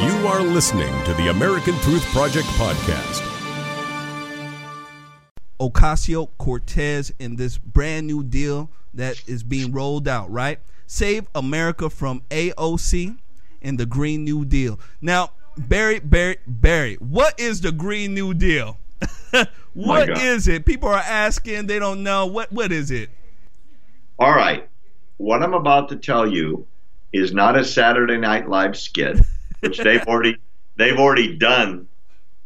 You are listening to the American Truth Project podcast. Ocasio Cortez in this brand new deal that is being rolled out, right? Save America from AOC and the Green New Deal. Now, Barry, Barry, Barry, what is the Green New Deal? what is it? People are asking, they don't know. What what is it? All right. What I'm about to tell you is not a Saturday Night Live skit, which they've already they've already done.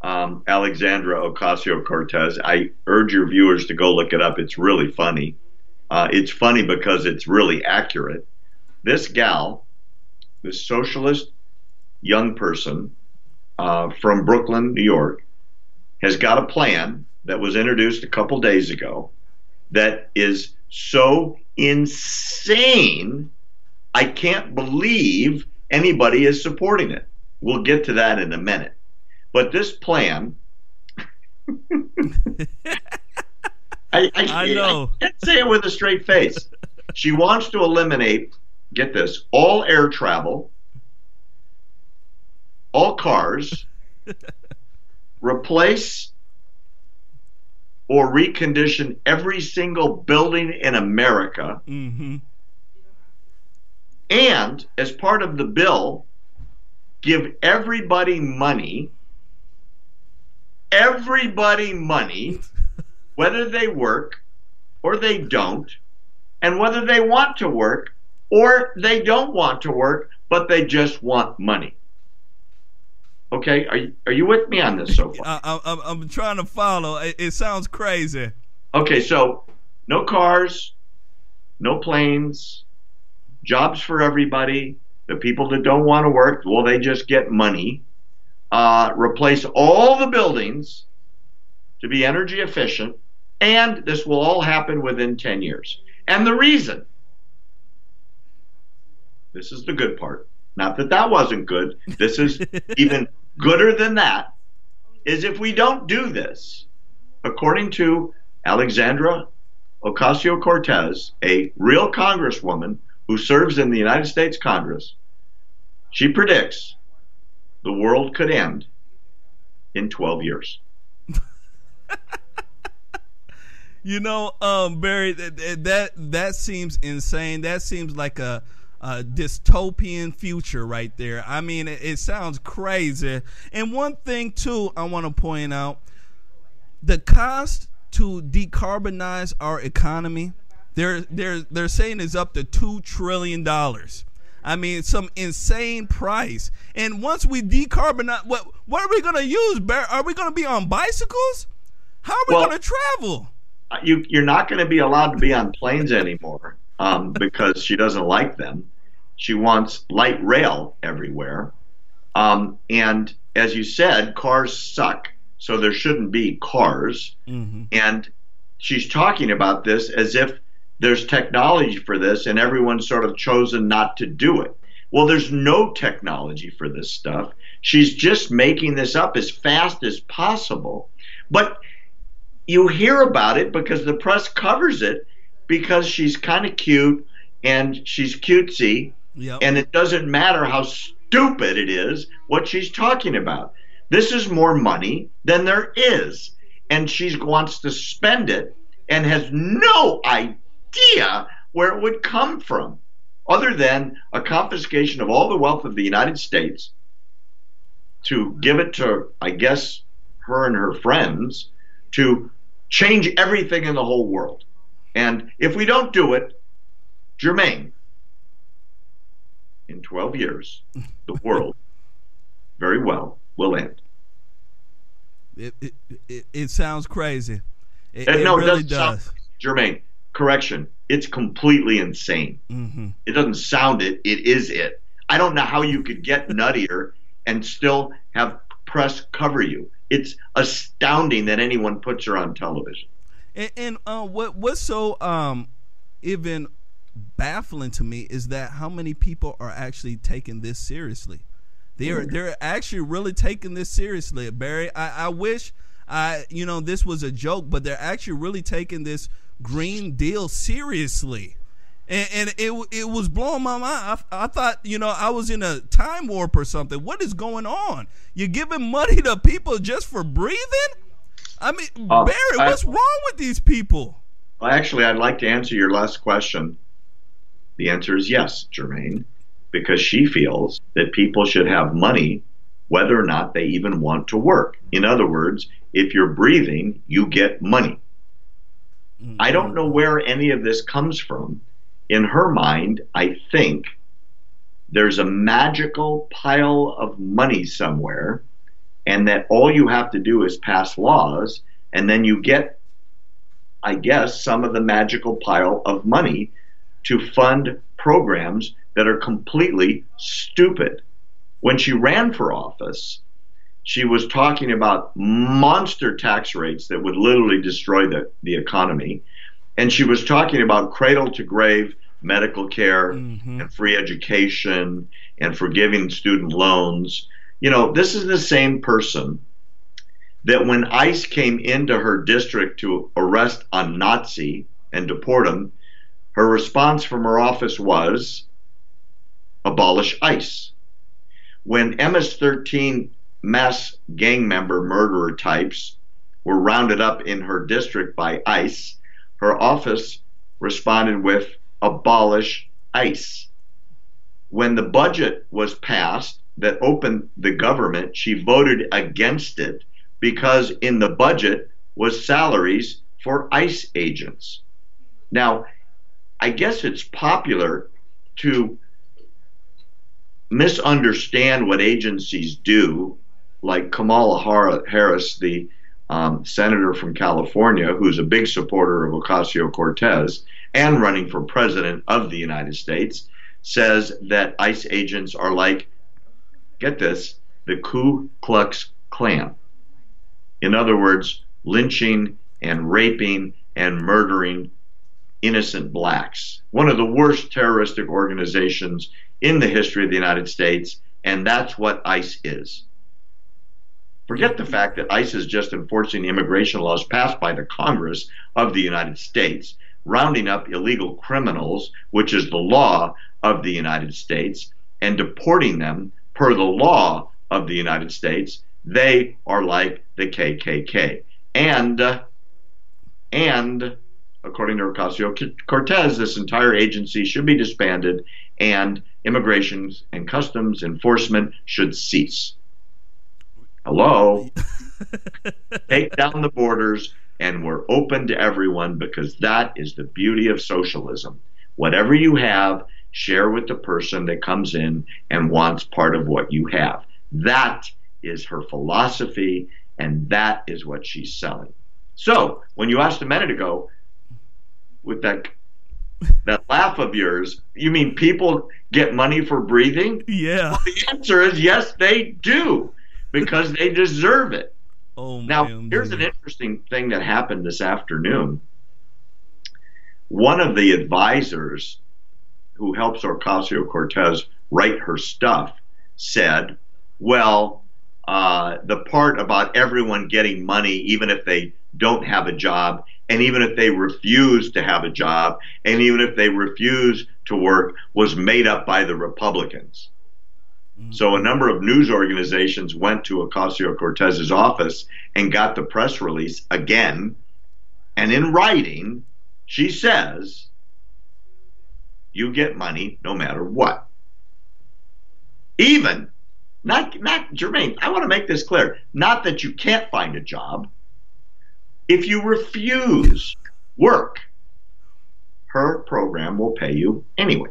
Um, Alexandra Ocasio Cortez. I urge your viewers to go look it up. It's really funny. Uh, it's funny because it's really accurate. This gal, this socialist young person uh, from Brooklyn, New York, has got a plan that was introduced a couple days ago that is so insane. I can't believe anybody is supporting it. We'll get to that in a minute. But this plan, I, I, I know. I can't say it with a straight face. She wants to eliminate, get this, all air travel, all cars, replace or recondition every single building in America. Mm-hmm. And as part of the bill, give everybody money, everybody money, whether they work or they don't, and whether they want to work or they don't want to work, but they just want money. Okay, are you, are you with me on this so far? I, I'm trying to follow. It, it sounds crazy. Okay, so no cars, no planes, jobs for everybody. The people that don't want to work, well, they just get money. Uh, replace all the buildings to be energy efficient, and this will all happen within 10 years. And the reason, this is the good part, not that that wasn't good, this is even gooder than that, is if we don't do this, according to Alexandra Ocasio Cortez, a real congresswoman who serves in the United States Congress, she predicts the world could end in 12 years. You know, um, Barry, that, that that seems insane. That seems like a, dystopian future right there. I mean, it, it sounds crazy. And one thing too, I want to point out: the cost to decarbonize our economy, they're they're they're saying is up to two trillion dollars. I mean, some insane price. And once we decarbonize, what what are we going to use? Are we going to be on bicycles? How are we Well- going to travel? you, you're not going to be allowed to be on planes anymore um, because she doesn't like them. She wants light rail everywhere. Um, and as you said, cars suck, so there shouldn't be cars. Mm-hmm. And she's talking about this as if there's technology for this and everyone's sort of chosen not to do it. Well, there's no technology for this stuff. She's just making this up as fast as possible. But you hear about it because the press covers it because she's kind of cute and she's cutesy Yep. and it doesn't matter how stupid it is what she's talking about. This is more money than there is, and she wants to spend it and has no idea where it would come from, other than a confiscation of all the wealth of the United States to give it to, I guess, her and her friends to change everything in the whole world. And if we don't do it, Jermaine, in 12 years, the world very well will end. It, it, it, it sounds crazy. It, And it no, really does. sound, correction, it's completely insane. hmm It doesn't sound it, it is it. I don't know how you could get nuttier and still have press cover you. It's astounding that anyone puts her on television. And, and uh, what what's so um even baffling to me is that how many people are actually taking this seriously. They're they're actually really taking this seriously, Barry. I, I wish I you know this was a joke, but they're actually really taking this Green Deal seriously. and, and it it was blowing my mind. I, I, thought you know I was in a time warp or something. What is going on? You're giving money to people just for breathing? I mean, uh, Barry, I, what's wrong with these people? Well, actually, I'd like to answer your last question. The answer is yes, Jermaine, because she feels that people should have money whether or not they even want to work. In other words, if you're breathing, you get money. Mm-hmm. I don't know where any of this comes from in her mind, I think there's a magical pile of money somewhere, and that all you have to do is pass laws, and then you get, I guess, some of the magical pile of money to fund programs that are completely stupid. When she ran for office, she was talking about monster tax rates that would literally destroy the, the economy and she was talking about cradle to grave medical care mm-hmm. and free education and forgiving student loans. You know, this is the same person that when ICE came into her district to arrest a Nazi and deport him, her response from her office was abolish ICE. When MS 13 mass gang member murderer types were rounded up in her district by ICE, her office responded with abolish ICE. When the budget was passed that opened the government, she voted against it because in the budget was salaries for ICE agents. Now, I guess it's popular to misunderstand what agencies do, like Kamala Harris, the um, senator from California, who's a big supporter of Ocasio Cortez and running for president of the United States, says that ICE agents are like, get this, the Ku Klux Klan. In other words, lynching and raping and murdering innocent blacks. One of the worst terroristic organizations in the history of the United States, and that's what ICE is. Forget the fact that ICE is just enforcing immigration laws passed by the Congress of the United States, rounding up illegal criminals, which is the law of the United States, and deporting them per the law of the United States. They are like the KKK. And, and, according to Ocasio Cortez, this entire agency should be disbanded and immigration and customs enforcement should cease. Hello. Take down the borders and we're open to everyone because that is the beauty of socialism. Whatever you have, share with the person that comes in and wants part of what you have. That is her philosophy and that is what she's selling. So, when you asked a minute ago with that that laugh of yours, you mean people get money for breathing? Yeah. Well, the answer is yes, they do because they deserve it. Oh, now, man. here's an interesting thing that happened this afternoon. One of the advisors who helps Ocasio Cortez write her stuff said, well, uh, the part about everyone getting money, even if they don't have a job, and even if they refuse to have a job, and even if they refuse to work, was made up by the Republicans. Mm-hmm. So a number of news organizations went to Ocasio Cortez's office and got the press release again. And in writing, she says, you get money no matter what. Even, not, not Jermaine, I want to make this clear. Not that you can't find a job. If you refuse work, her program will pay you anyway.